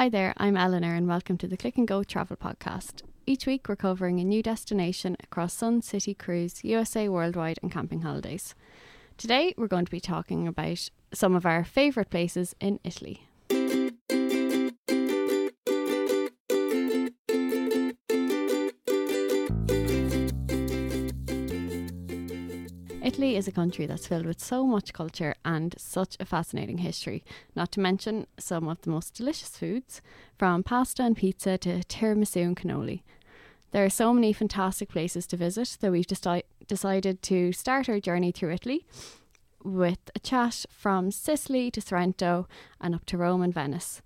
Hi there, I'm Eleanor, and welcome to the Click and Go Travel Podcast. Each week, we're covering a new destination across Sun City Cruise, USA Worldwide, and camping holidays. Today, we're going to be talking about some of our favourite places in Italy. Is a country that's filled with so much culture and such a fascinating history, not to mention some of the most delicious foods, from pasta and pizza to tiramisu and cannoli. There are so many fantastic places to visit that we've deci- decided to start our journey through Italy with a chat from Sicily to Sorrento and up to Rome and Venice.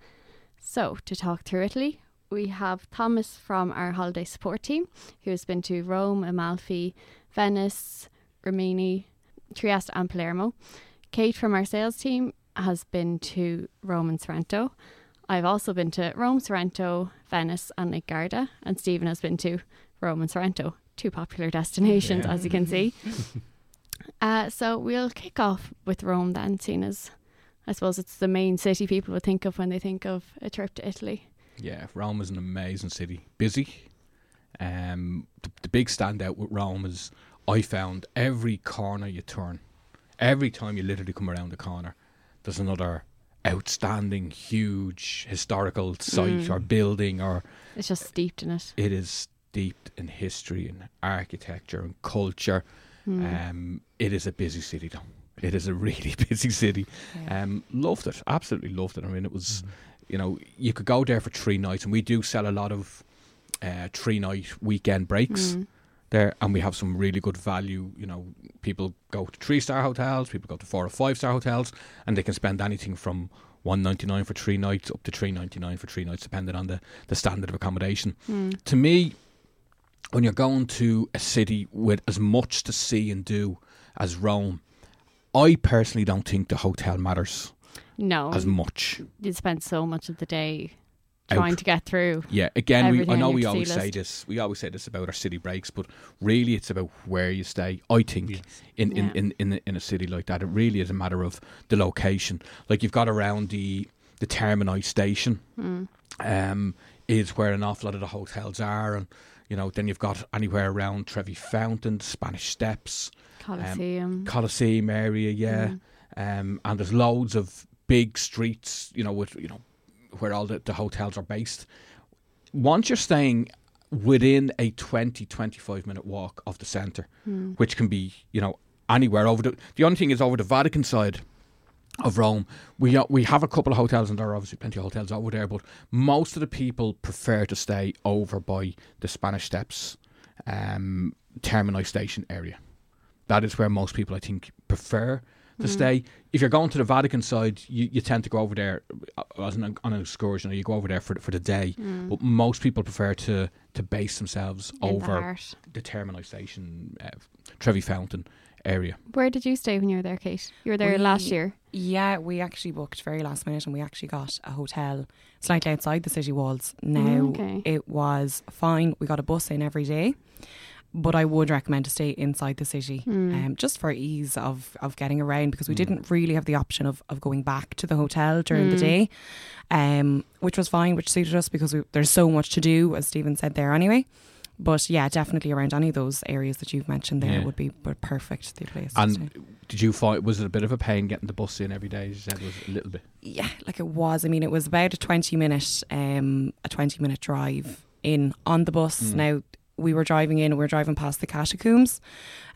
So, to talk through Italy, we have Thomas from our holiday support team, who has been to Rome, Amalfi, Venice, Rimini, Trieste, and Palermo. Kate from our sales team has been to Rome and Sorrento. I've also been to Rome, Sorrento, Venice, and Lake Garda, and Stephen has been to Rome and Sorrento, two popular destinations, Yeah. as you can see. uh, so we'll kick off with Rome then, seeing as I suppose it's the main city people would think of when they think of a trip to Italy. Yeah, Rome is an amazing city. Busy. Um, the, the big standout with Rome is I found every corner you turn, every time you literally come around the corner, there's another outstanding, huge historical site Mm. or building, or It's just steeped in it. it is steeped in history and architecture and culture. Mm. Um, it is a busy city, though. It is a really busy city. Um, loved it, absolutely loved it. I mean, it was, you know, you could go there for three nights, and we do sell a lot of uh, three night weekend breaks Mm. There, and we have some really good value. You know, people go to three star hotels, people go to four or five star hotels, and they can spend anything from one ninety nine for three nights up to three ninety nine for three nights, depending on the the standard of accommodation. Mm. To me, when you're going to a city with as much to see and do as Rome, I personally don't think the hotel matters No, as much. you spend so much of the day Out. trying to get through. Yeah, again, we, I know we always to-do say this. We always say this about our city breaks, but really, it's about where you stay. I think Yes. in, in, Yeah. in, in, a- in a city like that, it really is a matter of the location. Like you've got around the the Termini station, Mm. um, is where an awful lot of the hotels are, and you know, then you've got anywhere around Trevi Fountain, Spanish Steps, Colosseum. Colosseum area, yeah. Mm. Um, and there's loads of big streets, you know, with you know where all the, the hotels are based. Once you're staying within a 20, 25 minute walk of the centre, Mm. which can be, you know, anywhere over the. The only thing is over the Vatican side of Rome. We uh, we have a couple of hotels, and there are obviously plenty of hotels over there, but most of the people prefer to stay over by the Spanish Steps, um, Termini station area. That is where most people, I think, prefer to Mm. stay. If you're going to the Vatican side, you, you tend to go over there uh, as an, on an excursion, or you go over there for the, for the day. Mm. But most people prefer to to base themselves In over heart. the Termini station, uh, Trevi Fountain area. Where did you stay when you were there, Kate? You were there We- last year. Yeah, we actually booked very last minute and we actually got a hotel slightly outside the city walls. Now, Okay. it was fine. We got a bus in every day, but I would recommend to stay inside the city Mm. um, just for ease of, of getting around because we Mm. didn't really have the option of, of going back to the hotel during the Mm. day, um, which was fine, which suited us because we, there's so much to do, as Stephen said there anyway. But yeah, definitely around any of those areas that you've mentioned there Yeah. would be perfect. The place. And did you find was it a bit of a pain getting the bus in every day? You said it was a little bit. yeah, like it was. I mean, it was about a twenty minute, um, a twenty minute drive in on the bus. Mm. Now we were driving in, we were driving past the catacombs,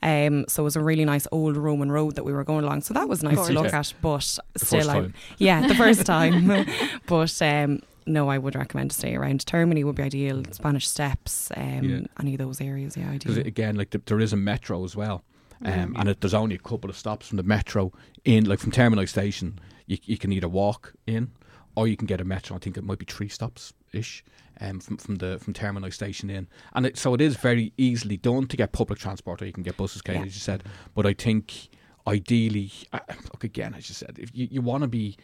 um, so it was a really nice old Roman road that we were going along. So that was nice to look Yeah. at. But The still, first I, time. yeah, the first time. but um, no, I would recommend to stay around. Termini would be ideal. Spanish Steps, um, Yeah. any of those areas, yeah, Because ideal. again, like the, there is a metro as well, um, Mm. and it, there's only a couple of stops from the metro in, like from Termini Station. You you can either walk in, or you can get a metro. I think it might be three stops ish, um, from from the from Termini Station in, and it, so it is very easily done to get public transport, or you can get buses, Kate, Yeah. as you said. But I think ideally, uh, look again, as you said, if you, you want to be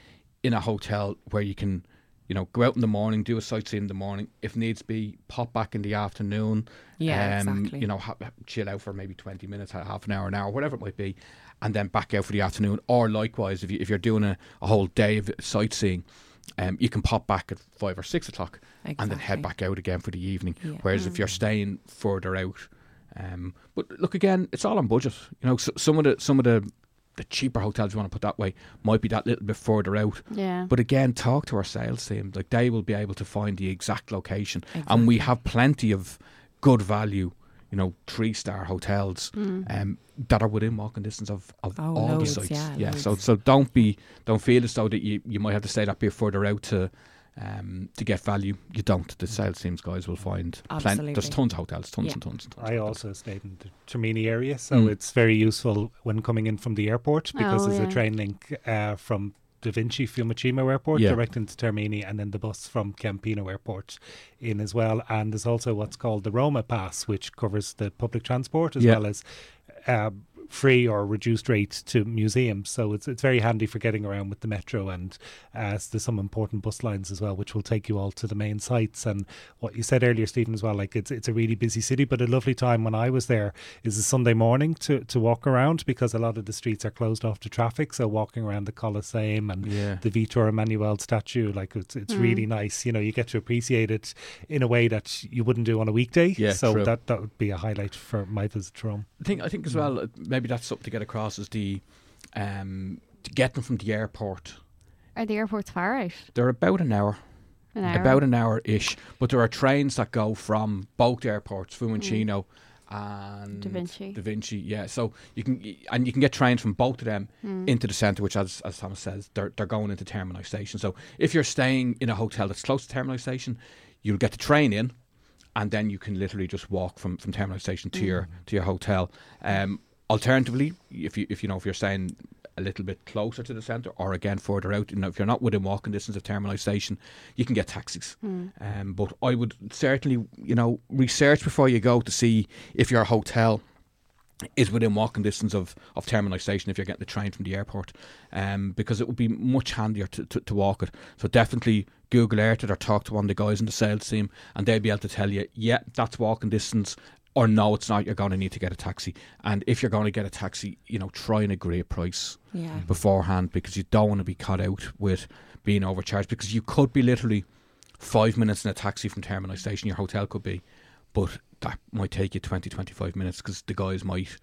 in a hotel where you can. You know, go out in the morning, do a sightseeing in the morning. If needs be, pop back in the afternoon, yeah, um, exactly. You know, ha- chill out for maybe 20 minutes, half an hour, an hour, whatever it might be, and then back out for the afternoon. Or likewise, if, you, if you're doing a, a whole day of sightseeing, um, you can pop back at five or six o'clock and then head back out again for the evening. Yeah. Whereas if you're staying further out, um, but look again, it's all on budget. You know, so, some of the some of the the cheaper hotels you want to put that way might be that little bit further out. Yeah. But again, talk to our sales team. Like they will be able to find the exact location, and we have plenty of good value. You know, three star hotels um, that are within walking distance of, of Oh, all loads, the sites. yeah, so so don't be don't feel as though that you, you might have to stay that bit further out to um, to get value. You don't. The sales teams guys will find plenty. There's tons of hotels, tons Yeah. and tons and tons. I also stayed in the Termini area, so Mm. it's very useful when coming in from the airport because Oh, there's yeah. a train link uh, from Da Vinci Fiumicino Airport Yeah. direct into Termini, and then the bus from Ciampino Airport in as well. And there's also what's called the Roma Pass, which covers the public transport as Yeah. well as. Uh, free or reduced rate to museums so it's it's very handy for getting around with the metro and uh, there's some important bus lines as well which will take you all to the main sites and what you said earlier Stephen as well like it's it's a really busy city but a lovely time when I was there is a Sunday morning to to walk around because a lot of the streets are closed off to traffic so walking around the Colosseum and Yeah. the Vitor Emanuel statue like it's it's Mm. really nice you know you get to appreciate it in a way that you wouldn't do on a weekday Yeah, so true. that that would be a highlight for my visit to Rome I think I think as well. uh, Maybe that's something to get across is the um, to get them from the airport. Are the airports far out? They're about an hour. An hour? About an hour ish. But there are trains that go from both airports, Fiumicino and Da Vinci. Da Vinci, yeah. So you can and you can get trains from both of them Mm. into the centre, which, as as Thomas says, they're they're going into Terminal Station. So if you're staying in a hotel that's close to Terminal Station, you'll get the train in, and then you can literally just walk from from Terminal Station to your to your hotel. Um, alternatively, if you if you know if you're staying a little bit closer to the centre or again further out, you know, if you're not within walking distance of Terminal Station, you can get taxis. Mm. Um, but I would certainly, you know, research before you go to see if your hotel is within walking distance of, of Terminal Station if you're getting the train from the airport, um, because it would be much handier to, to, to walk it. So definitely Google Earth it or talk to one of the guys in the sales team, and they'll be able to tell you, yeah, that's walking distance, or no, it's not. You're going to need to get a taxi, and if you're going to get a taxi, you know, try and agree a price Yeah. beforehand because you don't want to be caught out with being overcharged because you could be literally five minutes in a taxi from Terminal Station, your hotel could be, but that might take you 20, 25 minutes because the guys might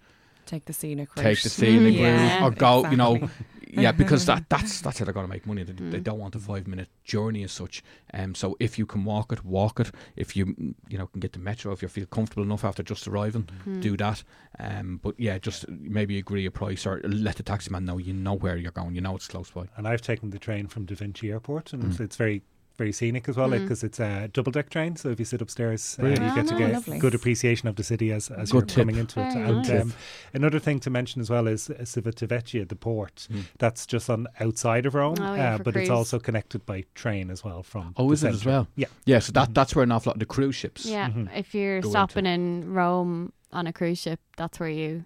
Take the scenic route. take the scenic mm, Yeah, route or go, you know, exactly. Yeah, because that that's that's how they're going to make money. They, they Mm. don't want a five minute journey as such. Um, so if you can walk it, walk it. If you you know can get the metro, if you feel comfortable enough after just arriving, Mm. do that. Um, but yeah, just maybe agree a price or let the taxi man know you know where you're going. You know it's close by. and I've taken the train from Da Vinci Airport, and Mm. it's very very scenic as well, Mm. because it's a double deck train. So if you sit upstairs, uh, you Brilliant. get Oh, to get lovely. good appreciation of the city as, as Good you're tip. coming into it. Very And nice. um, another thing to mention as well is uh, Civitavecchia, the port. Mm. That's just on outside of Rome, Oh, yeah, uh, but cruise. it's also connected by train as well from. Oh, the is it as well? Yeah. Yeah, so that Mhm. that's where an awful lot of the cruise ships. Yeah, Mhm. if you're Go stopping in Rome on a cruise ship, that's where you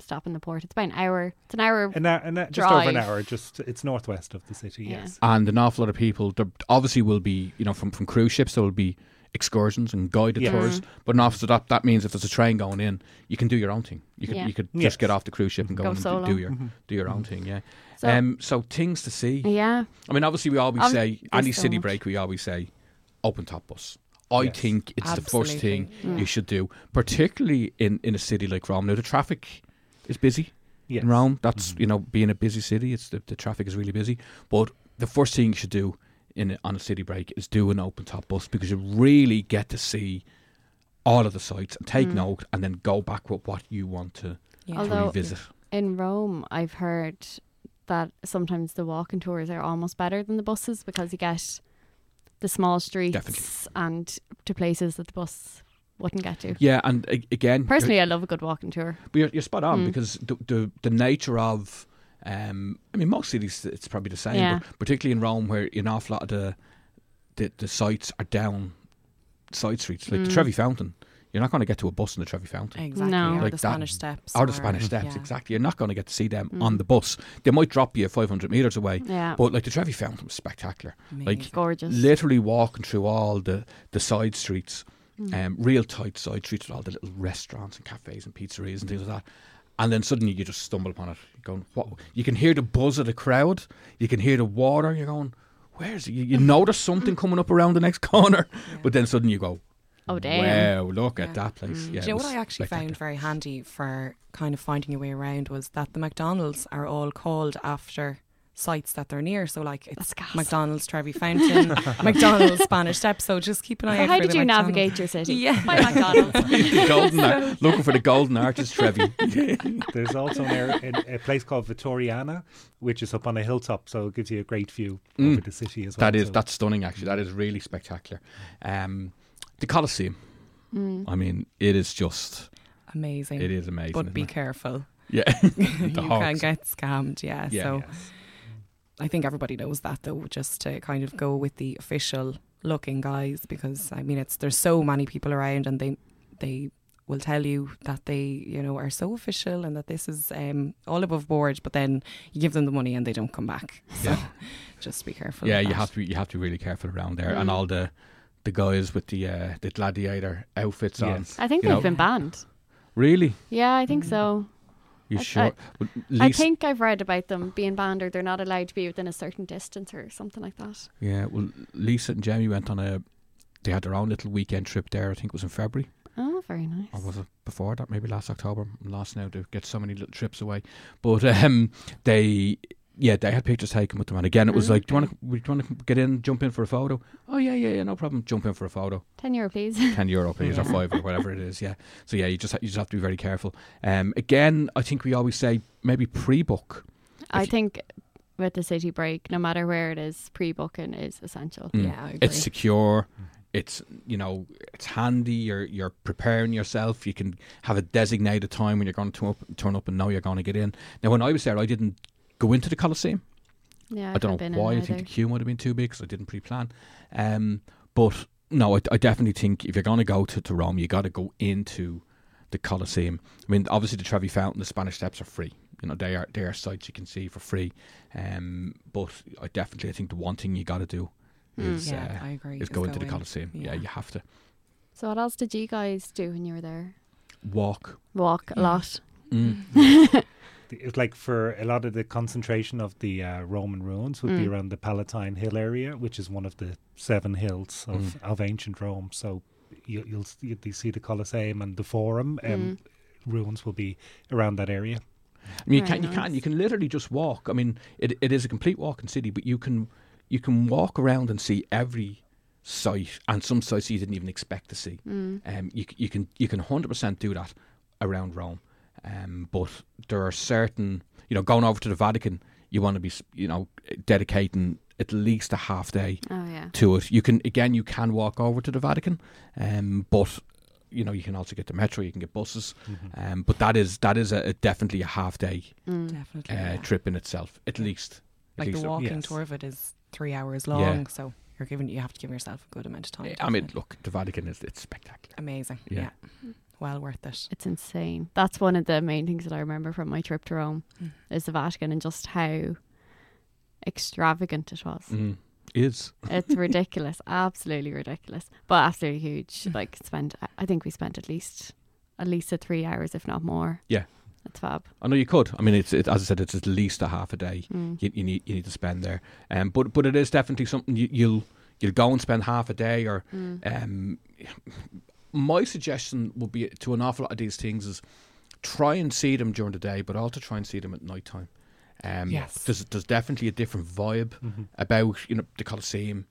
stop in the port. It's about an hour. It's an hour. An hour, an hour- just over an hour. Just it's northwest of the city. Yeah. Yes. and an awful lot of people. There obviously will be, you know, from from cruise ships there will be excursions and guided Yeah. tours. Mm. But not so that that means if there's a train going in, you can do your own thing. You could Yeah. you could Yes. just get off the cruise ship and go, Go and solo. do, do your Mhm. do your own Mhm. thing. Yeah. So, um. So things to see. yeah, I mean, obviously we always Um, say any so city much. break. We always say open top bus. I Yes. think it's the first thing Yeah. you should do, particularly in in a city like Rome. Now the traffic is busy Yes. in Rome. That's Mhm. you know being a busy city. It's the, the traffic is really busy. But the first thing you should do in on a city break is do an open top bus because you really get to see all of the sites and take Mm. note and then go back with what you want to, Yeah. to Although- revisit. in Rome, I've heard that sometimes the walking tours are almost better than the buses because you get the small streets Definitely. and to places that the bus wouldn't get to. Yeah, and a- again, Personally, I love a good walking tour. But you're, you're spot on Mm. because the, the the nature of, um, I mean, most cities it's probably the same, Yeah. but particularly in Rome, where an awful lot of the the, the sites are down side streets, like the Mm. Trevi Fountain. You're not going to get to a bus in the Trevi Fountain. Exactly. No. Or Like the that- Spanish Steps. Or the Spanish Steps, yeah. exactly. You're not going to get to see them Mm. on the bus. They might drop you 500 metres away, Yeah, but like the Trevi Fountain was spectacular. Like, gorgeous. Literally walking through all the, the side streets, Mm. um, real tight side streets with all the little restaurants and cafes and pizzerias and things like that. And then suddenly you just stumble upon it. You're going, what? You can hear the buzz of the crowd. You can hear the water. You're going, where's it? You, you notice something coming up around the next corner, Yeah. but then suddenly you go, Oh damn! wow, look Yeah. at that place. Mm. Yeah, Do you know what I actually found very handy for kind of finding your way around was that the McDonald's are all called after sites that they're near. So like it's McDonald's Trevi Fountain, McDonald's Spanish Steps. So just keep an eye So out. how for did the you McDonald's. navigate your city? Yeah. By McDonald's. golden ar- looking for the golden arches, Trevi. There's also an area, a, a place called Vittoriana, which is up on a hilltop, so it gives you a great view Mm. over the city as well. That is so- that's stunning. Actually, that is really spectacular. Um, the Colosseum. Mm. I mean, it is just Amazing. it is amazing. But be it? careful. Yeah, you The can get scammed. Yeah. Yeah. So I think everybody knows that though, just to kind of go with the official looking guys because I mean it's there's so many people around and they they will tell you that they, you know, are so official and that this is um, all above board, but then you give them the money and they don't come back. So Yeah. just be careful. yeah. You that. have to be, you have to be really careful around there, and Mm. all the the guys with the uh, the gladiator outfits on. I think they've know- been banned. Really? Yeah, I think so. You I- sure? I- I think I've read about them being banned or they're not allowed to be within a certain distance or something like that. Yeah. Well, Lisa and Jamie went on a. They had their own little weekend trip there. I think it was in February. Oh, very nice. or was it before that? Maybe last October. I'm lost now to get so many little trips away. But um, they, yeah, they had pictures taken with them, and again, it was Mm, like, do you okay. want to, do you want to get in, jump in for a photo? Oh yeah, yeah, yeah, no problem. Jump in for a photo. 10 euro, please. Ten euro, please, or five, or whatever it is. Yeah. So yeah, you just ha- you just have to be very careful. Um, again, I think we always say maybe pre-book. I you- think with the city break, no matter where it is, pre booking is essential. Mm. Yeah, I agree. It's secure. It's you know it's handy. You're you're preparing yourself. You can have a designated time when you're going to turn up, turn up and know you're going to get in. Now, when I was there, I didn't go into the Colosseum. Yeah, I don't know been why. I either. think the queue might have been too big because I didn't pre-plan. Um, but no, I, I definitely think if you're going to go to, to Rome, you got to go into the Colosseum. I mean, obviously the Trevi Fountain, the Spanish Steps are free. You know, they are they are sites you can see for free. Um, but I definitely I think the one thing you got to do Mm. is yeah, uh, I agree. is Just go into the. Colosseum. Yeah. Yeah. you have to So, what else did you guys do when you were there? walk. Walk a Yeah. lot. Mm. It's like for a lot of the concentration of the uh, Roman ruins would be Mm. around the Palatine Hill area, which is one of the seven hills of, Mm. of ancient Rome. So you, you'll s- you, you see the Colosseum and the Forum um, Mm. ruins will be around that area. I mean, you Very can you can you can literally just walk. I mean, it it is a complete walking city, but you can you can walk around and see every site and some sites you didn't even expect to see. Mm. Um, you you can you can hundred percent do that around Rome. Um, but there are certain you know going over to the Vatican, you want to be you know dedicating at least a half day Oh, yeah. to it. You can again, you can walk over to the Vatican, um, but you know you can also get the metro, you can get buses, um, but that is that is a, a definitely a half day Mm. Definitely. uh, yeah. trip in itself, at least. At Like least the walking yes. tour of it is three hours Yeah. long, so you're giving you have to give yourself a good amount of time. I mean, definitely. look, the Vatican is it's spectacular. amazing. Yeah. Yeah. Well worth it. It's insane. That's one of the main things that I remember from my trip to Rome Mm. is the Vatican and just how extravagant it was. Mm. Is It's ridiculous, absolutely ridiculous, but absolutely huge. Like spent, I think we spent at least at least a three hours, if not more. Yeah. that's fab. I know you could. I mean, it's it, as I said, it's at least a half a day Mm. you, you need you need to spend there. Um, but but it is definitely something you, you'll you'll go and spend half a day or Mm. Um, my suggestion would be to an awful lot of these things is try and see them during the day, but also try and see them at night time. Um, Yes. there's there's definitely a different vibe Mhm. about you know the Colosseum,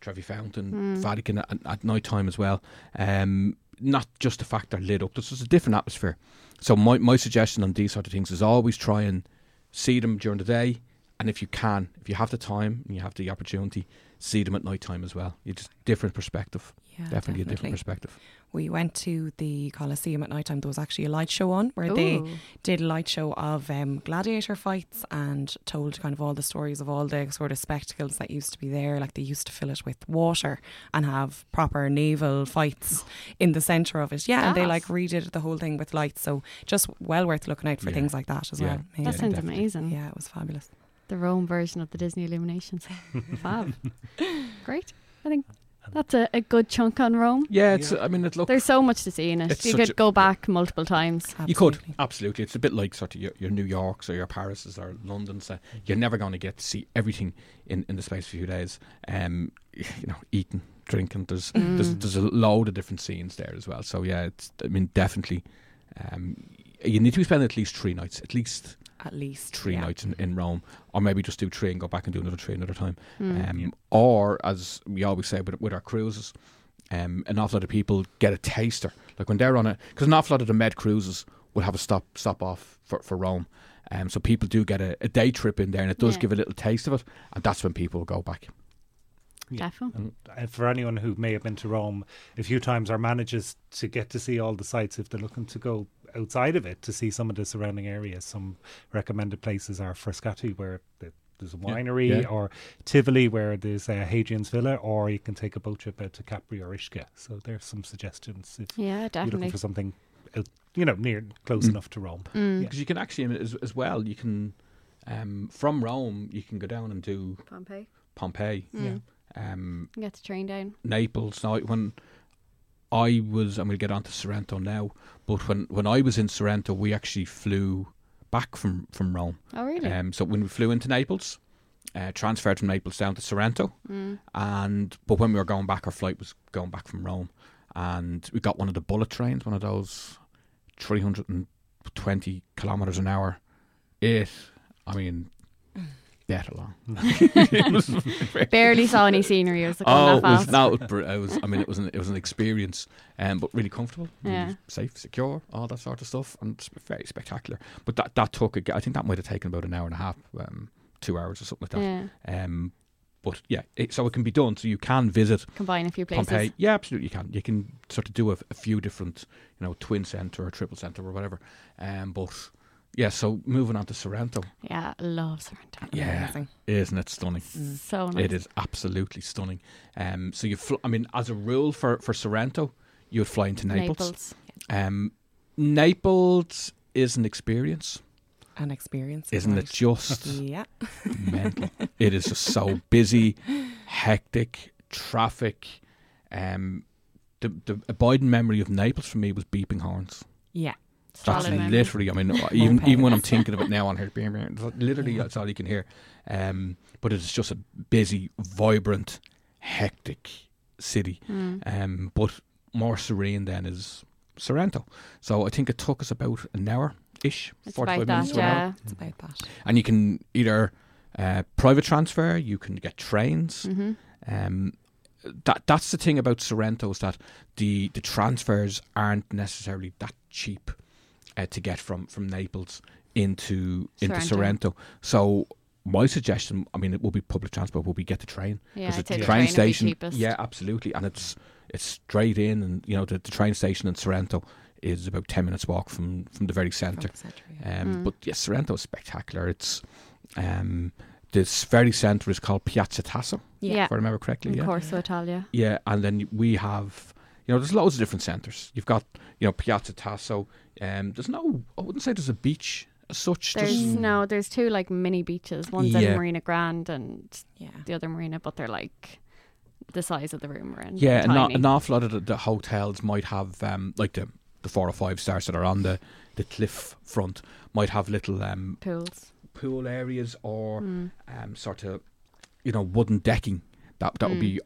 Trevi Fountain, Mm. Vatican at, at night time as well. Um, not just the fact they're lit up. There's just a different atmosphere. So my my suggestion on these sort of things is always try and see them during the day, and if you can, if you have the time and you have the opportunity, see them at night time as well. It's just different perspective Yeah, definitely, a different perspective. We went to the Colosseum at night time. There was actually a light show on where they did a light show of um, gladiator fights and told kind of all the stories of all the sort of spectacles that used to be there. Like they used to fill it with water and have proper naval fights in the centre of it. Yeah, and they like redid the whole thing with lights. So just well worth looking out for Yeah. things like that as Yeah. well. that sounds definitely. amazing. yeah, it was fabulous. The Rome version of the Disney Illuminations. Fab. Great. I think That's a, a good chunk on Rome. Yeah, it's. Yeah. I mean, it look. There's so much to see in it. It's You such could go back multiple times. You could Absolutely. absolutely. It's a bit like sort of your, your New Yorks or your Parises or Londons. Uh, you're never going to get to see everything in, in the space of a few days. Um, you know, eating, drinking. There's there's Mm. there's a load of different scenes there as well. So yeah, it's. I mean, definitely. Um, you need to be spending at least three nights, at least At least three yeah. nights in, in Rome, or maybe just do three and go back and do another three another time. Mm. Um, Or, as we always say with, with our cruises, um, an awful lot of people get a taster. Like when they're on it, because an awful lot of the Med cruises will have a stop stop off for, for Rome. Um, so people do get a, a day trip in there, and it does Yeah. give a little taste of it, and that's when people go back. Yeah. Defo. And uh, for anyone who may have been to Rome a few times or manages to get to see all the sites, if they're looking to go outside of it to see some of the surrounding areas, some recommended places are Frascati, where the, there's a winery, yeah. or Tivoli, where there's uh, Hadrian's Villa, or you can take a boat trip out to Capri or Ischia. So there's some suggestions if Yeah, you're looking definitely. for something, out, you know, near close Mm. enough to Rome. Mm. Because you can actually, as, as well, you can, um, from Rome, you can go down and do Pompeii. Pompeii, Mm. um, Get the train down. Naples. Now, when I was, going to get on to Sorrento now, but when, when I was in Sorrento, we actually flew back from, from Rome. Oh, really? Um, so when we flew into Naples, uh, transferred from Naples down to Sorrento, mm. and but when we were going back, our flight was going back from Rome, and we got one of the bullet trains, one of those 320 kilometers an hour. It, I mean, dead along. It was Barely saw any scenery. It was like Oh, it was, no, it was, br- it was. I mean, it was an it was an experience, um, but really comfortable, really Yeah. safe, secure, all that sort of stuff, and it's very spectacular. But that that took, a, I think that might have taken about an hour and a half, um, two hours or something like that. Yeah. Um, but yeah, it, so it can be done. So you can visit Combine a few places. Pompeii. Yeah, absolutely, you can. You can sort of do a, a few different, you know, twin center or triple center or whatever. Um, but yeah, so moving on to Sorrento, Yeah, I love Sorrento. Yeah. Amazing. isn't it stunning? So nice. It is absolutely stunning. Um, so you, fl- I mean, as a rule for for Sorrento, you would fly into Naples. Naples. Um, Naples is an experience, An experience, isn't right. it? Just Yeah. mental. It is just so busy, hectic, traffic. Um, the the abiding memory of Naples for me was beeping horns. Yeah. That's Solid memory. literally. I mean, even even when I'm thinking of it now on here, being literally that's all you can hear. Um, but it's just a busy, vibrant, hectic city. Mm. Um, but more serene than is Sorrento. So I think it took us about an hour ish, It's forty that, minutes hour. yeah. It's about that. And you can either uh, private transfer, you can get trains. hmm Um, that that's the thing about Sorrento is that the the transfers aren't necessarily that cheap uh, to get from from Naples into into Sorrento. Sorrento. So my suggestion, I mean, it will be public transport. Will be get the train Yeah, the train train station. Yeah, absolutely, and it's it's straight in, and you know the, the train station in Sorrento is about ten minutes walk from from the very centre. Centre, yeah. Um, Mm. But yes, Sorrento is spectacular. It's um, this very centre is called Piazza Tasso, Yeah. if I remember correctly. In Yeah, Corso Italia. yeah, and then we have, you know, there's loads of different centres. You've got, you know, Piazza Tasso. Um, there's no, I wouldn't say there's a beach as such. There's There's- no, there's two like mini beaches. One's Yeah. in Marina Grande and Yeah. the other marina, but they're like the size of the room we're in. yeah, an, tiny. an awful lot of the, the hotels might have, um, like the the four or five stars that are on the the cliff front might have little um pools. pool areas or Mm. um sort of, you know, wooden decking that that would Mm. be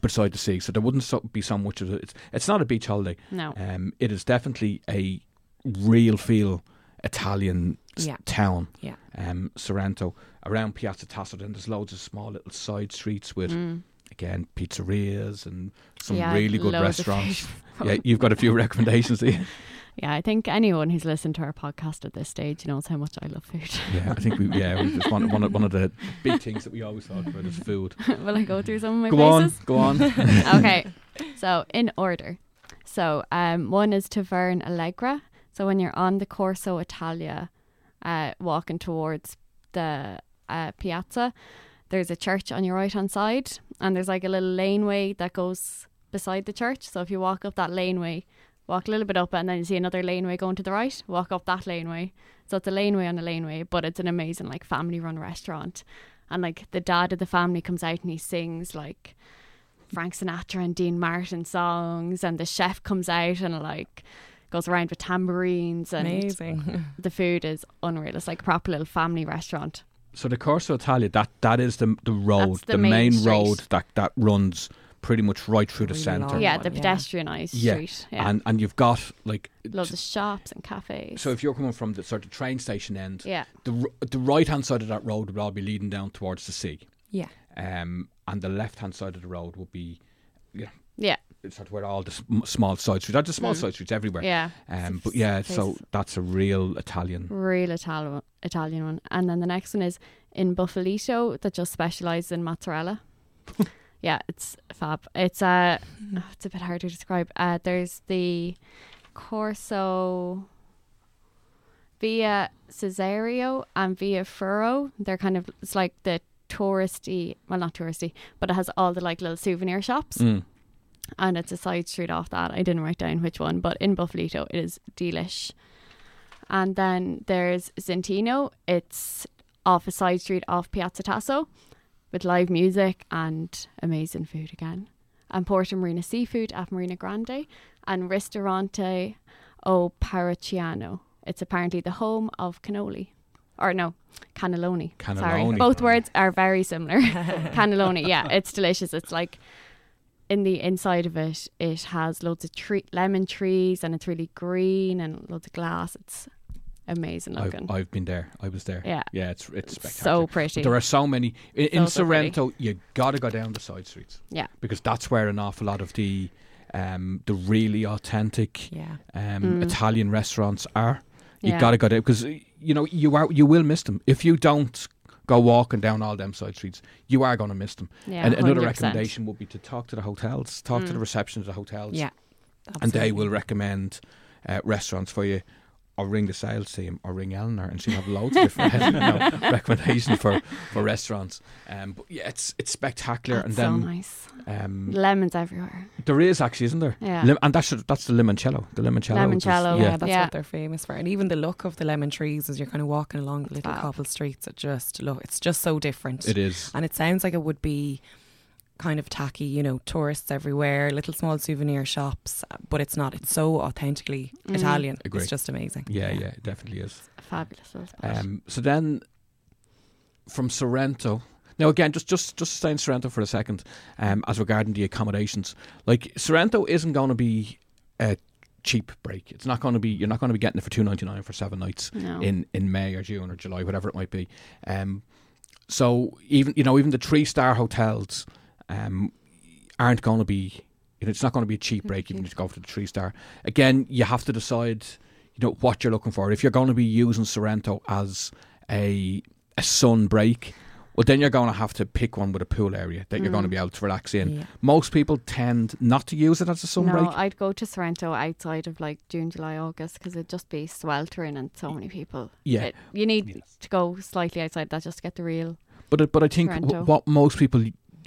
beside the sea. So there wouldn't so, be so much of it. It's, it's not a beach holiday. No. Um, it is definitely a real feel Italian Yeah. town. Yeah. Um, Sorrento around Piazza Tasso. Then there's loads of small little side streets with Mm. again pizzerias and some Yeah, really good restaurants. yeah, you've got a few recommendations. you? Yeah, I think anyone who's listened to our podcast at this stage knows how much I love food. yeah, I think we yeah we just one one of, one of the big things that we always talk about is food. Will I go through some of my Go places? on, go on. okay. So in order. So um, one is Tavern Allegra. So when you're on the Corso Italia, uh, walking towards the uh, piazza, there's a church on your right hand side, and there's like a little laneway that goes beside the church. So if you walk up that laneway, walk a little bit up, and then you see another laneway going to the right, walk up that laneway. So it's a laneway on a laneway, but it's an amazing like family run restaurant. And like the dad of the family comes out and he sings like Frank Sinatra and Dean Martin songs, and the chef comes out and like goes around with tambourines, and Amazing. the food is unreal. It's like a proper little family restaurant. So the Corso Italia, that that is the the road, the the, main main, road that that runs pretty much right through the Really centre. yeah, the pedestrianised Yeah, street. Yeah, And and you've got like loads of shops and cafes. so if you're coming from the sort of train station end, yeah, the r- the right hand side of that road would all be leading down towards the sea, yeah. um, and the left hand side of the road would be, yeah, yeah, sort of where all the sm- small side streets. Are. There's small Mm. side streets everywhere. yeah. Um, but yeah, place- so that's a real Italian. real Italian Italian one. And then the next one is Inn Bufalito that just specialises in mozzarella. yeah, it's fab. It's uh it's a bit hard to describe. Uh there's the Corso Via Cesario and Via Fuoro. They're kind of it's like the touristy well not touristy, but it has all the like little souvenir shops Mm. and it's a side street off that. I didn't write down which one, but Inn Bufalito it is delish. And then there's Zentino. It's off a side street off Piazza Tasso with live music and amazing food again. And Porta Marina Seafood at Marina Grande and Ristorante O Parrucchiano. It's apparently the home of cannoli. Or no, cannelloni. Sorry. Both words are very similar. cannelloni, yeah, it's delicious. It's like in the inside of it, it has loads of tree, lemon trees and it's really green and loads of glass. It's amazing I've. I've been there. I was there. yeah, Yeah, it's it's spectacular. so pretty. There are so many in, in So, so. Sorrento. You got to go down the side streets. Yeah. because that's where an awful lot of the um, the really authentic Yeah. um, Mm. Italian restaurants are. You Yeah. got to go there because you know you are you will miss them if you don't go walking down all them side streets. You are going to miss them. yeah, and another 100%. recommendation would be to talk to the hotels, talk to Mm. the reception of the hotels, Yeah. and they will recommend uh, restaurants for you. Or ring the sales team, or ring Eleanor, and she'll have loads of different you know, recommendations for, for restaurants. Um, but yeah, it's it's spectacular. That's and so then nice. um, Lemons everywhere. there is actually, isn't there? Yeah. Lim- and that's that's the limoncello. The limoncello. which is- Limoncello, Yeah, yeah. that's Yeah. what they're famous for. And even the look of the lemon trees as you're kind of walking along the little Fab. cobble streets, it just look it's just so different. It is. And it sounds like it would be kind of tacky, you know, tourists everywhere, little small souvenir shops, but it's not. It's so authentically Mhm. Italian. Agree. It's just amazing. Yeah, yeah, it definitely is. Fabulous. Um, so then, from Sorrento. Now again, just just just stay in Sorrento for a second. Um, as regarding the accommodations, like Sorrento isn't going to be a cheap break. It's not going to be. You're not going to be getting it for two ninety nine for seven nights no. in in May or June or July, whatever it might be. Um, so even you know even the three star hotels um, aren't going to be. You know, it's not going to be a cheap break even if you go for the three star. Again, you have to decide. You know what you're looking for. If you're going to be using Sorrento as a a sun break, well then you're going to have to pick one with a pool area that you're going to Mm. be able to relax in. Yeah. Most people tend not to use it as a sun no, break. I'd go to Sorrento outside of like June, July, August because it'd just be sweltering and so many people. yeah, It- you need Yes. to go slightly outside that just to get the real. But but I think w- what most people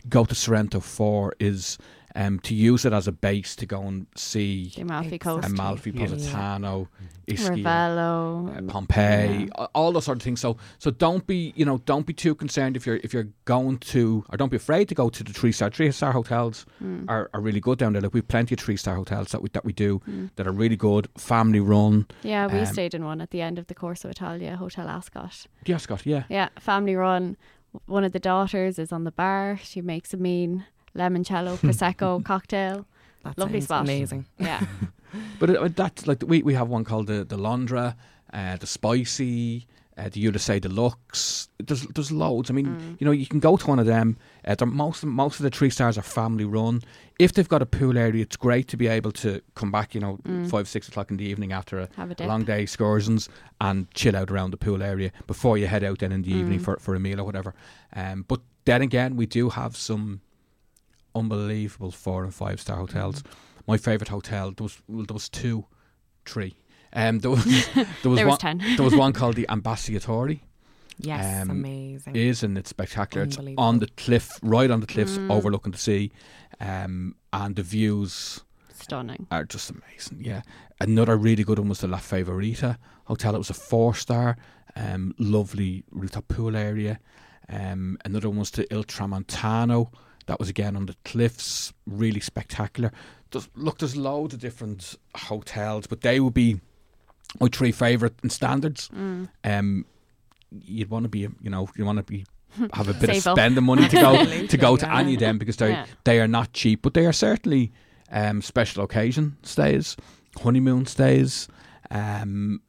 go to Sorrento for is um, to use it as a base to go and see The Amalfi Exactly. Coast, Amalfi, Yeah. Positano, Ischia, Ravello, uh, Pompeii, Yeah. all those sort of things. So so don't be you know don't be too concerned if you're if you're going to or don't be afraid to go to the three star three star hotels Mm. are, are really good down there. Like we've plenty of three star hotels that we that we do Mm. that are really good, family run. Yeah, we Um, stayed in one at the end of the Corso Italia, Hotel Ascot. Yeah, Scott. Yeah. Yeah, family run. One of the daughters is on the bar. She makes a mean limoncello prosecco cocktail. That Lovely spot. Amazing. Yeah, But it, that's like we we have one called the the Londra, uh, the Spicy, uh, the Ulysses Deluxe. There's there's loads. I mean, Mm. you know, you can go to one of them. Uh, they're most most of the three stars are family run. If they've got a pool area, it's great to be able to come back. You know, Mm. five six o'clock in the evening after a, have a a long day excursions and chill out around the pool area before you head out then in the evening Mm. for, for a meal or whatever. Um, but then again, we do have some unbelievable four and five star hotels. My favourite hotel there was well, there was two, three. Um, there was there was there one was ten. there was one called the Ambasciatori. Yes, Um, amazing. Is and it's spectacular. It's on the cliff, right on the cliffs, Mm. overlooking the sea, um, and the views Stunning. are just amazing. Yeah. Another really good one was the La Favorita Hotel. It was a four star, um, lovely rooftop pool area. Um, another one was the Il Tramontano. That was again on the cliffs, really spectacular. There's, look, there's loads of different hotels, but they would be my three favourite in standards. Mm. Um, you'd want to be, you know, you want to be have a bit of Save up. spending money to go to go to any of them because they Yeah. they are not cheap, but they are certainly um, special occasion stays, honeymoon stays. Um,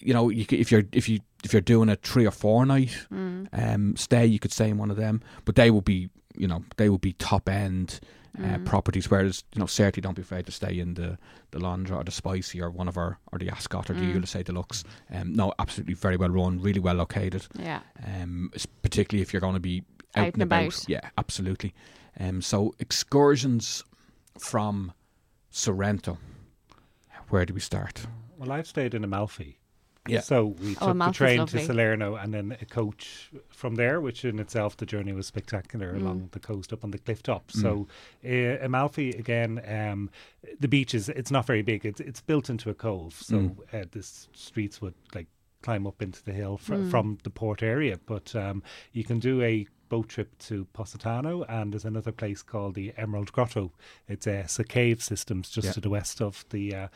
you know, you, if you're if you if you're doing a three or four night Mm. um, stay, you could stay in one of them, but they will be you know they will be top end. Uh, Mm. properties, whereas you know, certainly don't be afraid to stay in the the Londra or the Spicy or one of our or the Ascot or the Mm. Ulysses Deluxe. Um, no, absolutely very well run, really well located Yeah. um, particularly if you're going to be out, Out and and about. about. Yeah, absolutely. Um, so excursions from Sorrento. Where do we start? Well, I've stayed in Amalfi. Yeah. So we took the train to Salerno and then a coach from there, which in itself the journey was spectacular Mm. along the coast up on the cliff top. Mm. So uh, Amalfi again, um, the beach is it's not very big. It's it's built into a cove, so Mm. uh, the streets would like climb up into the hill fr- Mm. from the port area. But um, you can do a boat trip to Positano, and there's another place called the Emerald Grotto. It's uh, it's a cave systems just Yeah. to the west of the. Uh,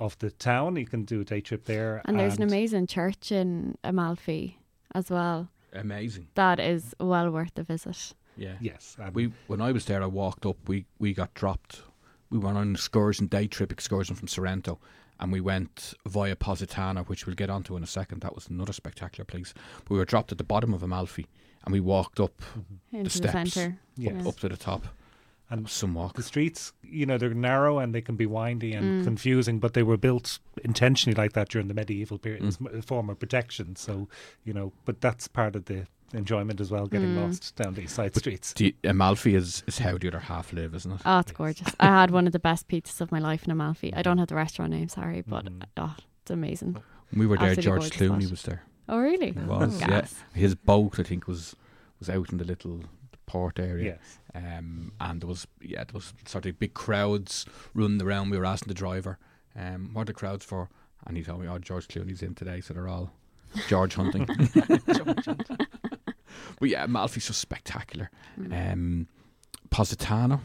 of the town, you can do a day trip there, And there's an amazing church in Amalfi as well. Amazing. That is well worth the visit. Yeah. Yes, and We when I was there, I walked up. We we got dropped. We went on an excursion, day trip excursion from Sorrento, and we went via Positano, which we'll get onto in a second. That was another spectacular place. But we were dropped at the bottom of Amalfi, and we walked up mm-hmm. Into the, steps. centre. Yes. Up to the top. And Some walk. the streets, you know, they're narrow and they can be windy and Mm. confusing, but they were built intentionally like that during the medieval period as Mm. a form of protection. So, you know, but that's part of the enjoyment as well, getting Mm. lost down these side streets. The, Amalfi is, is how the other half live, isn't it? Oh, it's gorgeous. I had one of the best pizzas of my life in Amalfi. I don't have the restaurant name, sorry, but Mhm. oh, it's amazing. we were there. absolutely George gorgeous Clooney spot. was there. Oh, really? He Oh. was, yeah. His boat, I think, was was out in the little port area. Yes. Um, and there was yeah, there was sort of big crowds running around. We were asking the driver, um, what are the crowds for? And he told me, oh, George Clooney's in today, so they're all George hunting. but yeah, Amalfi's just spectacular. Mm. Um, Positano,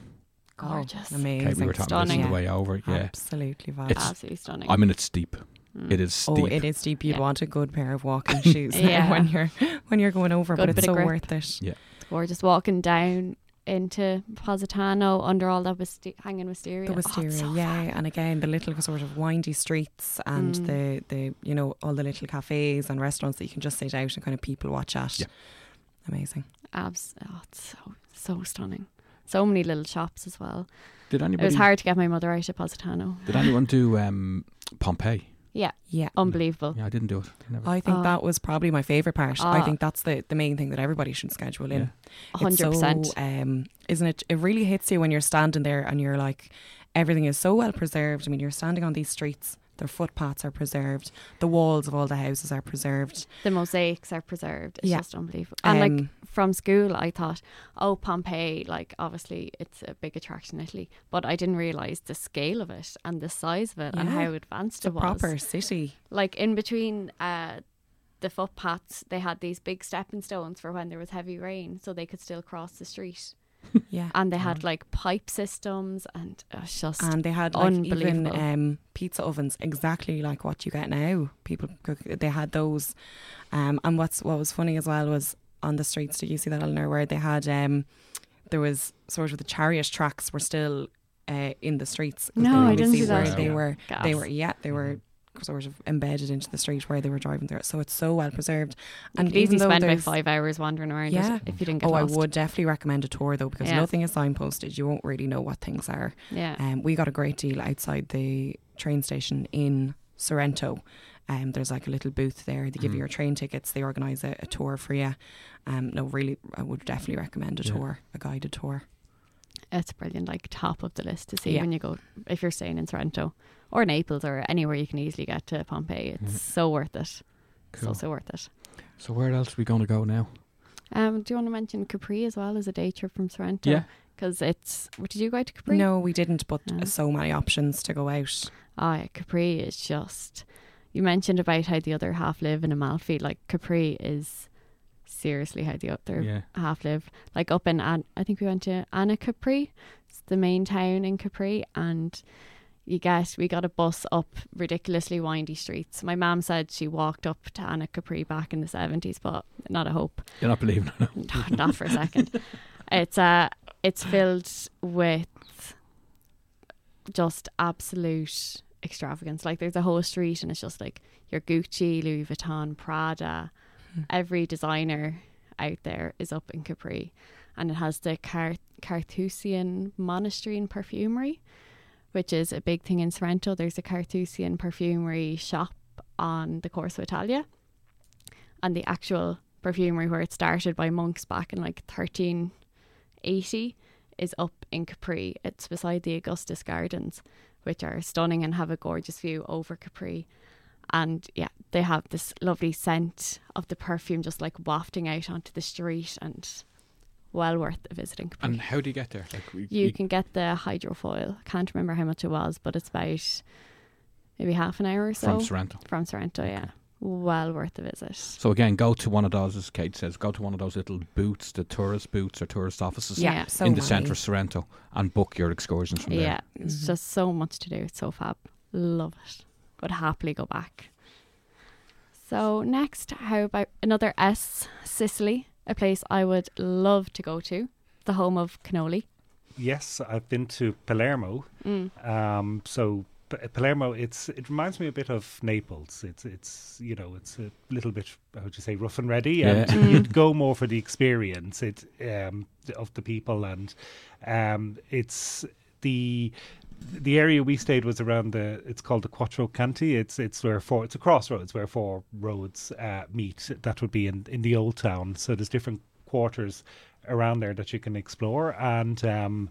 Gorgeous. Oh, amazing. okay, we were talking about this on Stunning. the way over. Yeah, Absolutely It's- Absolutely stunning. I mean it's steep. Mm. It is steep. Oh, it is steep. You'd Yeah. want a good pair of walking shoes Yeah. when you're when you're going over, Good but it's so grip. worth it. Yeah. It's gorgeous walking down into Positano under all that wiste- hanging wisteria. The Oh, so yeah, fab. and again the little sort of windy streets and Mm. the the you know all the little cafes and restaurants that you can just sit out and kind of people watch at. Yeah. Amazing. Abs- oh, it's so so stunning. So many little shops as well. Did It was hard to get my mother out of Positano. Did anyone do um, Pompeii? Yeah, Yeah. unbelievable. Yeah, I didn't do it. Never. I think Oh. that was probably my favourite part. I Oh. think that's the, the main thing that everybody should schedule in. Yeah. A hundred It's percent. so, um, isn't it? It really hits you when you're standing there and you're like, everything is so well preserved. I mean, you're standing on these streets, their footpaths are preserved, the walls of all the houses are preserved. The mosaics are preserved. It's Yeah. just unbelievable. And like Um, from school, I thought, oh, Pompeii, like obviously it's a big attraction in Italy, but I didn't realize the scale of it and the size of it and how advanced it was. proper city. Like in between uh, the footpaths, they had these big stepping stones for when there was heavy rain, so they could still cross the street. Yeah. And they had like pipe systems, and it was just And they had like even Unbelievable. um, pizza ovens exactly like what you get now. People cook. They had those. Um, and what's what was funny as well was on the streets. Did you see that, Eleanor? Where they had um, there was sort of the chariot tracks were still uh, in the streets. 'cause No, they I only didn't see see where that. They were. gas. They were. Yeah, they were sort of embedded into the street where they were driving there. So it's so well preserved. You And could easily even though spend about there's- five hours wandering around Yeah. if you didn't get Oh, lost. I would definitely recommend a tour though because Yeah. nothing is signposted. You won't really know what things are. Yeah. Um, we got a great deal outside the train station in Sorrento. Um, there's like a little booth there. They give you Mm. your train tickets. They organise a, a tour for you. Um, no, really, I would definitely recommend a Yeah. tour, a guided tour. it's brilliant, like top of the list to see Yeah. when you go if you're staying in Sorrento or Naples or anywhere you can easily get to Pompeii. It's Mhm. so worth it. So Cool. so worth it. So where else are we going to go now? Um, do you want to mention Capri as well as a day trip from Sorrento? Yeah. because it's. what, Did you go out to Capri? No, we didn't, but No. so many options to go out. Oh, yeah, Capri is just. You mentioned about how the other half live in Amalfi. Like Capri is seriously how the other Yeah. half live. Like up in, An- I think we went to Anacapri, it's the main town in Capri, and you get we got a bus up ridiculously windy streets. My mum said she walked up to Anacapri back in the seventies, but not a hope. You're not believing it. not, not for a second. It's uh it's filled with just absolute extravagance. Like there's a whole street and it's just like your Gucci, Louis Vuitton, Prada, every designer out there is up in Capri. And it has the Car- Carthusian Monastery and Perfumery, which is a big thing in Sorrento. There's a Carthusian perfumery shop on the Corso Italia. And the actual perfumery where it started by monks back in like 1380 is up in Capri. It's beside the Augustus Gardens, which are stunning and have a gorgeous view over Capri. And yeah, they have this lovely scent of the perfume just like wafting out onto the street and well worth a visit in Capri. And how do you get there? Like we, you can get the hydrofoil. I can't remember how much it was, but it's about maybe half an hour or so from Sorrento. from Sorrento, yeah. Well worth a visit. So again, go to one of those, as Kate says, go to one of those little boots, the tourist boots or tourist offices Yeah. Yeah, so in the many. centre of Sorrento, and book your excursions from Yeah, there. Yeah, it's mm-hmm. just so much to do. It's so fab. Love it. Would happily go back. So next, how about another S, Sicily, a place I would love to go to, the home of cannoli. Yes, I've been to Palermo. Mm. Um, so P- Palermo, it's it reminds me a bit of Naples. It's it's you know it's a little bit how would you say rough and ready, and Yeah. Mm. you'd go more for the experience it um, of the people, and um, it's the the area we stayed was around the it's called the Quattro Canti. It's it's where four it's a crossroads where four roads uh, meet. That would be in in the old town. So there's different quarters around there that you can explore. And um,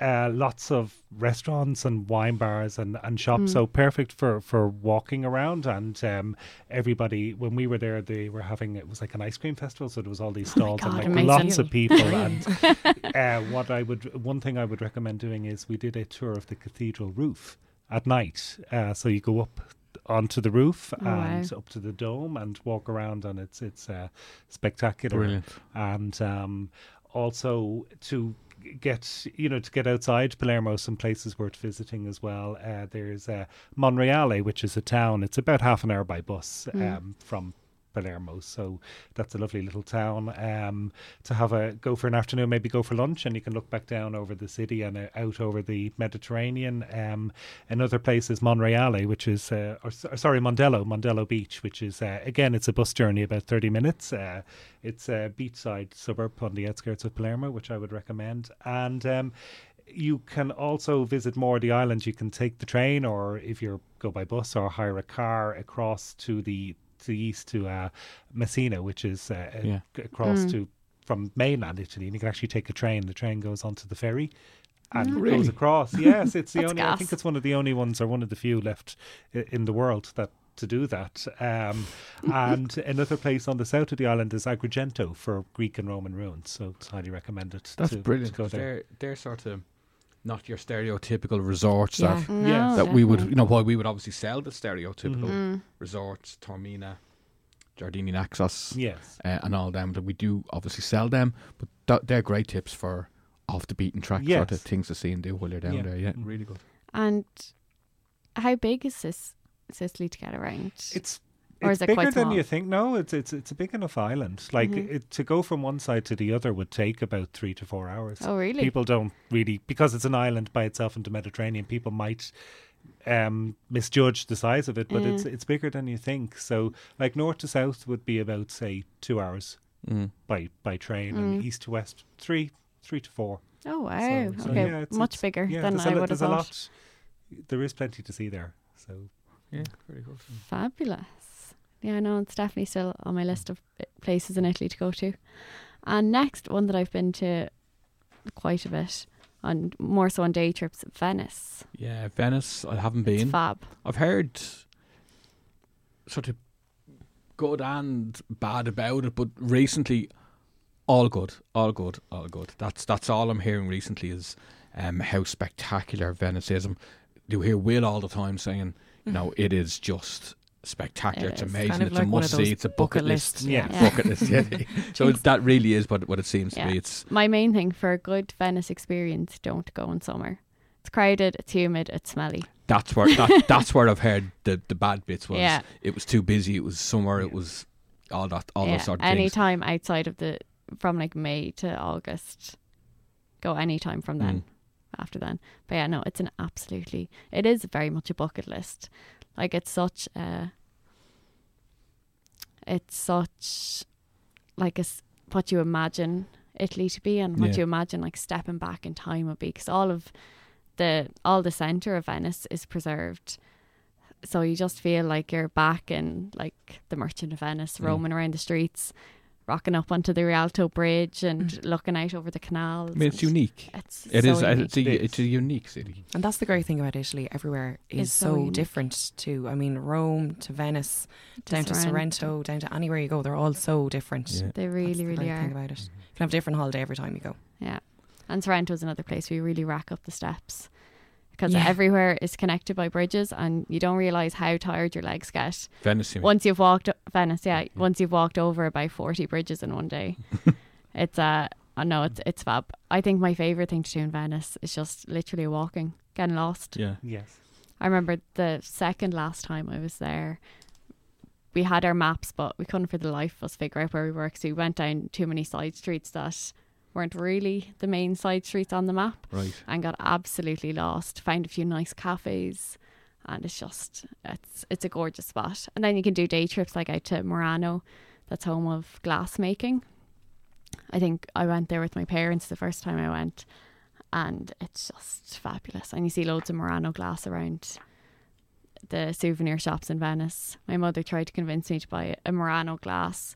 uh, lots of restaurants and wine bars and, and shops. So perfect for, for walking around. And um, everybody when we were there they were having it was like an ice cream festival. So there was all these Oh stalls God, and like amazing. lots of people. And uh, what I would one thing I would recommend doing is we did a tour of the cathedral roof at night. Uh, so you go up onto the roof Oh, and wow. up to the dome and walk around and it's it's uh, spectacular. Brilliant. and um, also to get you know to get outside Palermo some places worth visiting as well uh, there's uh, Monreale which is a town it's about half an hour by bus Mm. um, from Palermo so that's a lovely little town um, to have a go for an afternoon maybe go for lunch and you can look back down over the city and uh, out over the Mediterranean um, another place is Monreale which is uh, or, sorry Mondello Mondello Beach which is uh, again it's a bus journey about 30 minutes uh, it's a beachside suburb on the outskirts of Palermo, which I would recommend. And um, you can also visit more of the islands. You can take the train, or if you go by bus, or hire a car across to the to the east to uh, Messina, which is uh, Yeah. across Mm. to from mainland Italy. And you can actually take a train. The train goes onto the ferry. And Mm. goes Really? across. Yes, it's the That's only. I think it's one of the only ones, or one of the few left in the world that to do that. Um, and another place on the south of the island is Agrigento for Greek and Roman ruins. So it's highly recommended. That's to, brilliant. To go 'cause there. They're they're sort of not your stereotypical resorts Yeah. that No, Yes. that we would you know why we would obviously sell the stereotypical Mhm. Mm. resorts, Taormina, Giardini Naxos, Yes. uh, and all them that we do obviously sell them, but th- they're great tips for off the beaten track sort of things to see and do while you're down Yeah. there. Yeah, really good. And how big is this Sicily to get around? It's Or it's is it bigger quite than you think. No, it's it's it's a big enough island. Like Mhm. it, to go from one side to the other would take about three to four hours. oh, really? People don't really because it's an island by itself in the Mediterranean. People might um, misjudge the size of it, but it's it's bigger than you think. So, like north to south would be about say two hours Mm. by by train, and Mm. east to west three three to four. oh, wow. So- so, okay, yeah, it's- much it's- bigger Yeah, than there's I a, lo- would have there's a thought. lot. There is plenty to see there. So Yeah, very good. Fabulous. Yeah, I know. it's definitely still on my list of places in Italy to go to. And next one that I've been to quite a bit, and more so on day trips, Venice. Yeah, Venice. I haven't It's been. fab. I've heard sort of good and bad about it, but recently, all good, all good, all good. That's that's all I'm hearing recently is um, how spectacular Venice is. Um, you hear Will all the time saying, you know, it is just spectacular. It it's amazing. Kind of it's like a must see. It's a bucket, bucket list. lists. Yeah. Yeah. bucket list. Yeah. so that really is what what it seems to Yeah. be. It's My main thing for a good Venice experience, don't go in summer. It's crowded, it's humid, it's smelly. that's where that, that's where I've heard the the bad bits was. yeah. It was too busy. It was summer. It was all that all yeah. those sort of things. anytime outside of the from like May to August. Go any time from then. Mm. After then. But yeah, no, it's an absolutely it is very much a bucket list. Like it's such a it's such like a, what you imagine Italy to be and what Yeah. you imagine like stepping back in time would be because all of the all the center of Venice is preserved so you just feel like you're back in like the Merchant of Venice Mm. roaming around the streets rocking up onto the Rialto Bridge and looking out over the canals I mean, it's unique. it's It so is. uh, unique. It's a It is. a unique city. And that's the great thing about Italy. Everywhere is It's so so, different too. I mean, Rome to Venice, down to Sorrento, down to anywhere you go, they're all so different. Yeah. they That's really the really great thing are about it. You can have a different holiday every time you go. Yeah. And Sorrento is another place where you really rack up the steps because Yeah. everywhere is connected by bridges and you don't realize how tired your legs get. Venice. you? Once you've walked Venice, yeah, once you've walked over about 40 bridges in one day. it's uh I know it's it's fab. I think my favorite thing to do in Venice is just literally walking, getting lost. Yeah. Yes. I remember the second last time I was there, we had our maps, but we couldn't for the life of us figure out where we were. So we went down too many side streets that weren't really the main side streets on the map Right. and got absolutely lost. Found a few nice cafes, and it's just it's it's a gorgeous spot. And then you can do day trips like out to Murano, that's home of glass making. I think I went there with my parents the first time I went, and it's just fabulous. And you see loads of Murano glass around the souvenir shops in Venice. My mother tried to convince me to buy a Murano glass.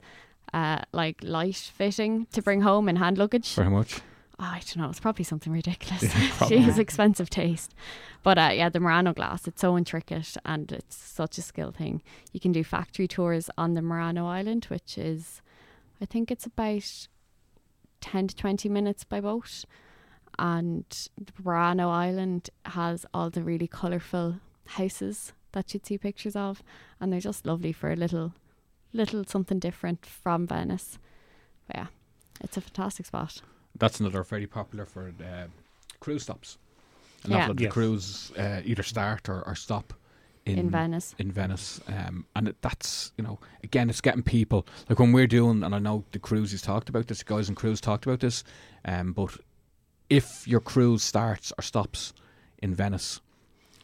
Uh, like light fitting to bring home in hand luggage. For how much? Oh, I don't know. It's probably something ridiculous. Yeah, she has expensive taste. But uh, yeah, the Murano glass, it's so intricate and it's such a skill thing. You can do factory tours on the Murano Island, which is, I think it's about 10 to 20 minutes by boat. And the Murano Island has all the really colourful houses that you'd see pictures of. And they're just lovely for a little, little something different from Venice. But yeah, it's a fantastic spot. That's another very popular for uh, cruise stops. An Yeah. awful lot of the Yes. cruise uh, either start or, or stop in, in Venice. in Venice, um, and it, that's you know again it's getting people like when we're doing, and I know the cruises talked about this, the guys and cruise talked about this, um, but if your cruise starts or stops in Venice,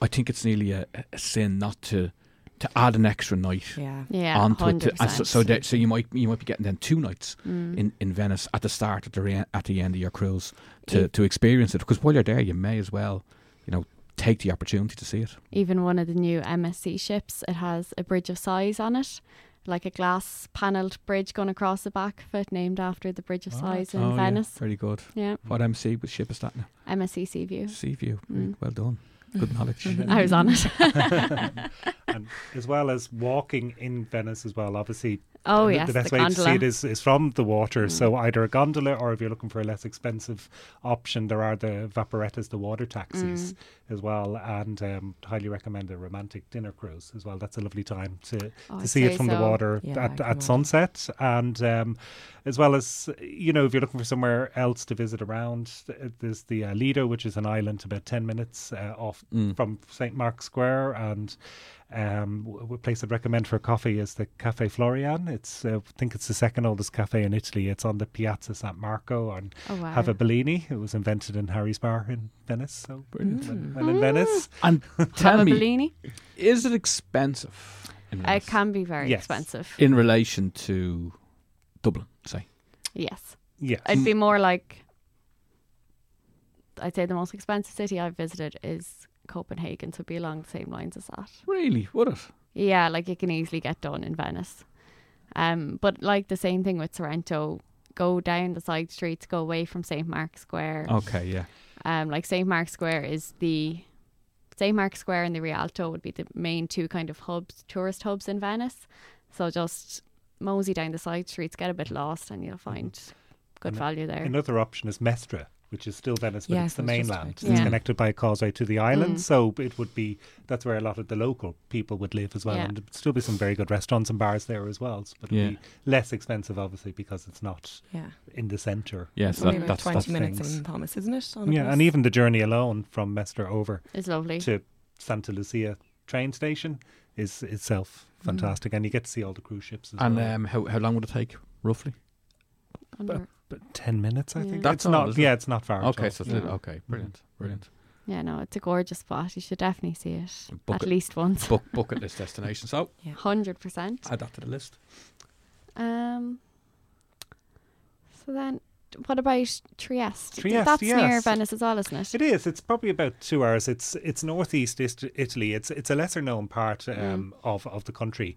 I think it's nearly a, a sin not to to add an extra night Yeah. Yeah, onto it. 100%. To, so so, that, so you might you might be getting then two nights Mm. in, in Venice at the start, at the re- at the end of your cruise to, Yeah. to experience it. Because while you're there, you may as well, you know, take the opportunity to see it. Even one of the new MSC ships, it has a bridge of Sighs on it, like a glass panelled bridge going across the back of it, named after the Bridge of Sighs in Oh, yeah, Venice. very good. Yeah, What MC was ship is that now? MSC Seaview. Sea View. Mm. Well done. Good knowledge. I was on it. and as well as walking in Venice as well. Obviously, Oh the, yes, the best the way gondola. to see it is, is from the water. Mm. So either a gondola or if you're looking for a less expensive option, there are the vaporettas, the water taxis Mm. as well, and um, highly recommend a romantic dinner cruise as well. That's a lovely time to, Oh, to see it say from the water Yeah, at, at sunset, and um, as well as you know, if you're looking for somewhere else to visit around, there's the uh, Lido, which is an island about ten minutes uh, off Mm. from St Mark's Square, and um, w- a place I'd recommend for coffee is the Cafe Florian. It's uh, I think it's the second oldest cafe in Italy. It's on the Piazza San Marco and Oh wow. have a Bellini. It was invented in Harry's Bar in Venice. So Brilliant. when, when in Venice, And Have tell a me, Bellini? is it expensive It can be very Yes. expensive. in relation to Dublin, say? Yes, yes, it'd be more like. I'd say the most expensive city I've visited is Copenhagen, so it'd be along the same lines as that. Really? Would it? Yeah, like it can easily get done in Venice. Um, but like the same thing with Sorrento, go down the side streets, go away from St. Mark's Square. Okay, yeah. Um, like St. Mark's Square is the St. Mark's Square and the Rialto would be the main two kind of hubs, tourist hubs in Venice. So just mosey down the side streets, get a bit lost, and you'll find good And value there. another option is Mestre, which is still Venice, but Yes, it's the I was just mainland. about to It's say. connected by a causeway to the island, Mm. so it would be that's where a lot of the local people would live as well, Yeah. and there'd still be some very good restaurants and bars there as well. But it'd Yeah. be less expensive, obviously, because it's not Yeah. in the centre. Yes, Only that, about that's, 20 that's minutes things. in Thomas, isn't it? Yeah, bus? and even the journey alone from Mestre over It's lovely. to Santa Lucia train station is itself fantastic, and you get to see all the cruise ships as And well. um, how how long would it take roughly? Under- but ten minutes, I Yeah. think. That's it's all, not. is it? Yeah, it's not far. at Okay, all. so it's Yeah. okay, brilliant, brilliant. yeah, no, it's a gorgeous spot. You should definitely see it Book at it. least once. Buck, bucket list destination. So Hundred percent. add that to the list. Um. So then, what about Trieste? Trieste, That's near. Venice as well, isn't it? It is. It's probably about two hours. It's it's northeast Italy. It's it's a lesser known part um, of of the country.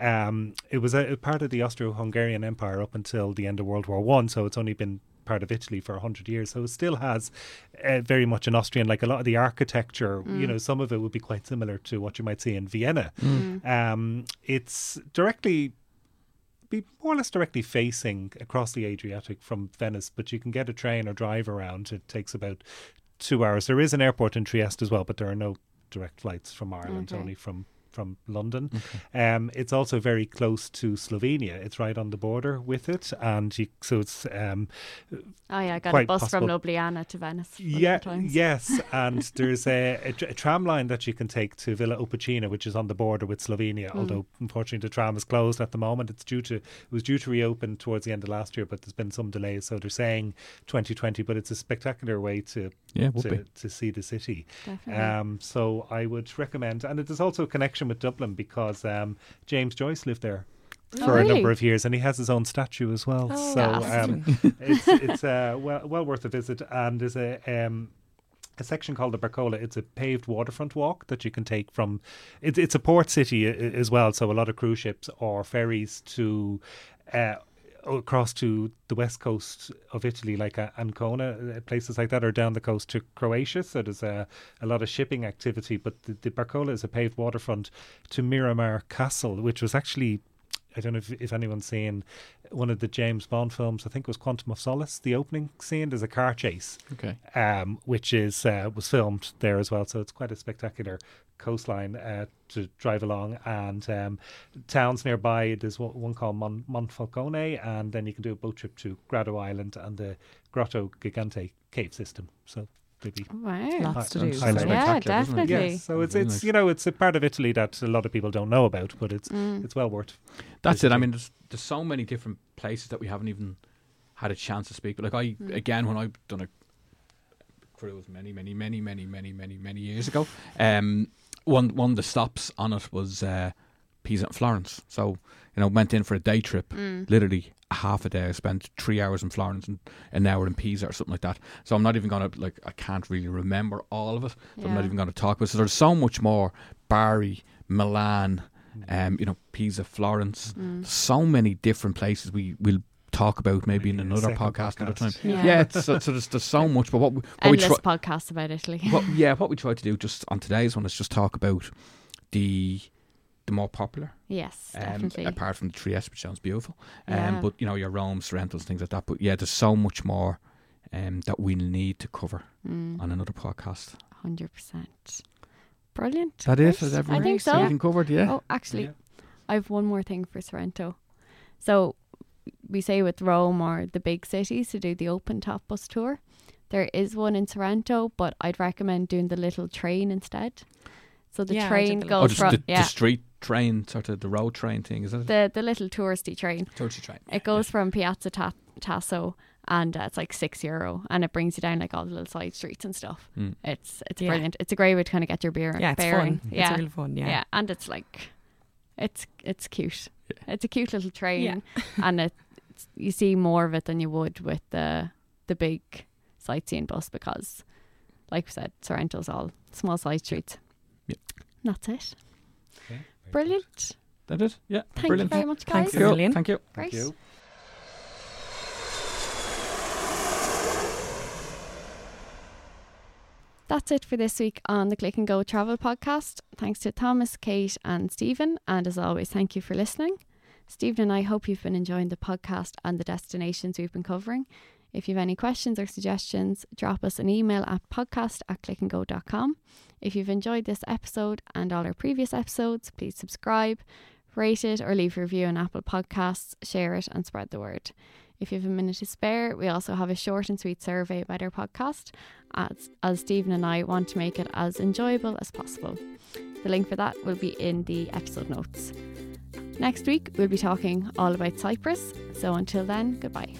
Um, it was a, a part of the Austro-Hungarian Empire up until the end of World War One. So it's only been part of Italy for hundred years. So it still has uh, very much an Austrian. Like a lot of the architecture, you know, some of it would be quite similar to what you might see in Vienna. Um, it's directly be more or less directly facing across the Adriatic from Venice, but you can get a train or drive around. It takes about two hours. There is an airport in Trieste as well, but there are no direct flights from Ireland, Okay. only from from London. Um, it's also very close to Slovenia. It's right on the border with it, and you, so it's um, Oh yeah, I got a quite bus possible. from Ljubljana to Venice. yeah, times. yes, and there's a, a, a tram line that you can take to Villa Opicina, which is on the border with Slovenia. Hmm. Although unfortunately the tram is closed at the moment. It's due to it was due to reopen towards the end of last year, but there's been some delays. So they're saying 2020, but it's a spectacular way to Yeah, to, to see the city. Definitely. Um, so I would recommend, and there's also a connection with Dublin because um, James Joyce lived there Oh, for a number of years, and he has his own statue as well. Oh, so um, it's it's uh, well well worth a visit, and there's a um, a section called the Barcola. It's a paved waterfront walk that you can take from. It's it's a port city i- as well, so a lot of cruise ships or ferries to. Uh, across to the west coast of Italy, like uh, Ancona, uh, places like that, or down the coast to Croatia. So there's a, a lot of shipping activity. But the, the Barcola is a paved waterfront to Miramar Castle, which was actually I don't know if, if anyone's seen one of the James Bond films. I think it was Quantum of Solace. The opening scene there's a car chase, Okay. um, which is uh, was filmed there as well. So it's quite a spectacular coastline uh, to drive along. And um, towns nearby, there's one, one called Mon- Monfalcone, and then you can do a boat trip to Grado Island and the Grotta Gigante cave system. So maybe. Wow. Lots to do. so- Yeah, spectacular, it? definitely. Yes, so it's it's you know it's a part of Italy that a lot of people don't know about, but it's Mm. it's well worth. That's it. I mean, there's, there's so many different places that we haven't even had a chance to speak. But like I, again, when I've done a cruise many, many, many, many, many, many, many years ago, um, one one of the stops on it was uh, Pisa and Florence. So you know, went in for a day trip, Mm. literally half a day. I spent three hours in Florence and an hour in Pisa or something like that. So I'm not even gonna like I can't really remember all of it. So I'm not even gonna talk about. it. So there's so much more. Bari, Milan, um, you know, Pisa, Florence. Mm. So many different places we will talk about maybe in another second podcast another time. Yeah. Yeah, it's, so, so there's, there's so much. But what we, what we try, podcasts about Italy. what, yeah, what we try to do just on today's one is just talk about the the more popular, yes, um, definitely. apart from the Trieste, which sounds beautiful. Um, Yeah. but you know your Rome, Sorrentos, things like that. But yeah, there's so much more um, that we need to cover Mm. on another podcast. Hundred percent. Brilliant. That is, it? Great. Is I everything? think so. Everything covered? Yeah. Oh, actually, Yeah. I have one more thing for Sorrento. So we say with Rome or the big cities to do the open top bus tour. There is one in Sorrento, but I'd recommend doing the little train instead. So the Yeah, train the goes Oh, just from the, yeah the street train, sort of the road train thing, is it? the the little touristy train. Touristy train. It goes from Piazza Ta- Tasso and uh, it's like six euro, and it brings you down like all the little side streets and stuff. Mm. It's it's Yeah. brilliant. It's a great way to kind of get your beer. Yeah, it's bearing. fun. Yeah, It's real fun. yeah. Yeah. and it's like, it's it's cute. Yeah. It's a cute little train, Yeah. and it you see more of it than you would with the the big sightseeing bus because, like we said, Sorrento's all small side streets. Yep. And that's it. Okay, very good. Brilliant. That it? Yeah. Thank Brilliant. you very much, Thanks guys. a Cool. million. Thank you. Great. Thank you. That's it for this week on the Click and Go Travel Podcast. Thanks to Thomas, Kate, and Stephen. And as always, thank you for listening. Stephen and I hope you've been enjoying the podcast and the destinations we've been covering. If you have any questions or suggestions, drop us an email at podcast at clickandgo.com. If you've enjoyed this episode and all our previous episodes, please subscribe, rate it, or leave a review on Apple Podcasts, share it, and spread the word. If you have a minute to spare, we also have a short and sweet survey about our podcast, as, as Stephen and I want to make it as enjoyable as possible. The link for that will be in the episode notes. Next week, we'll be talking all about Cyprus. So until then, goodbye.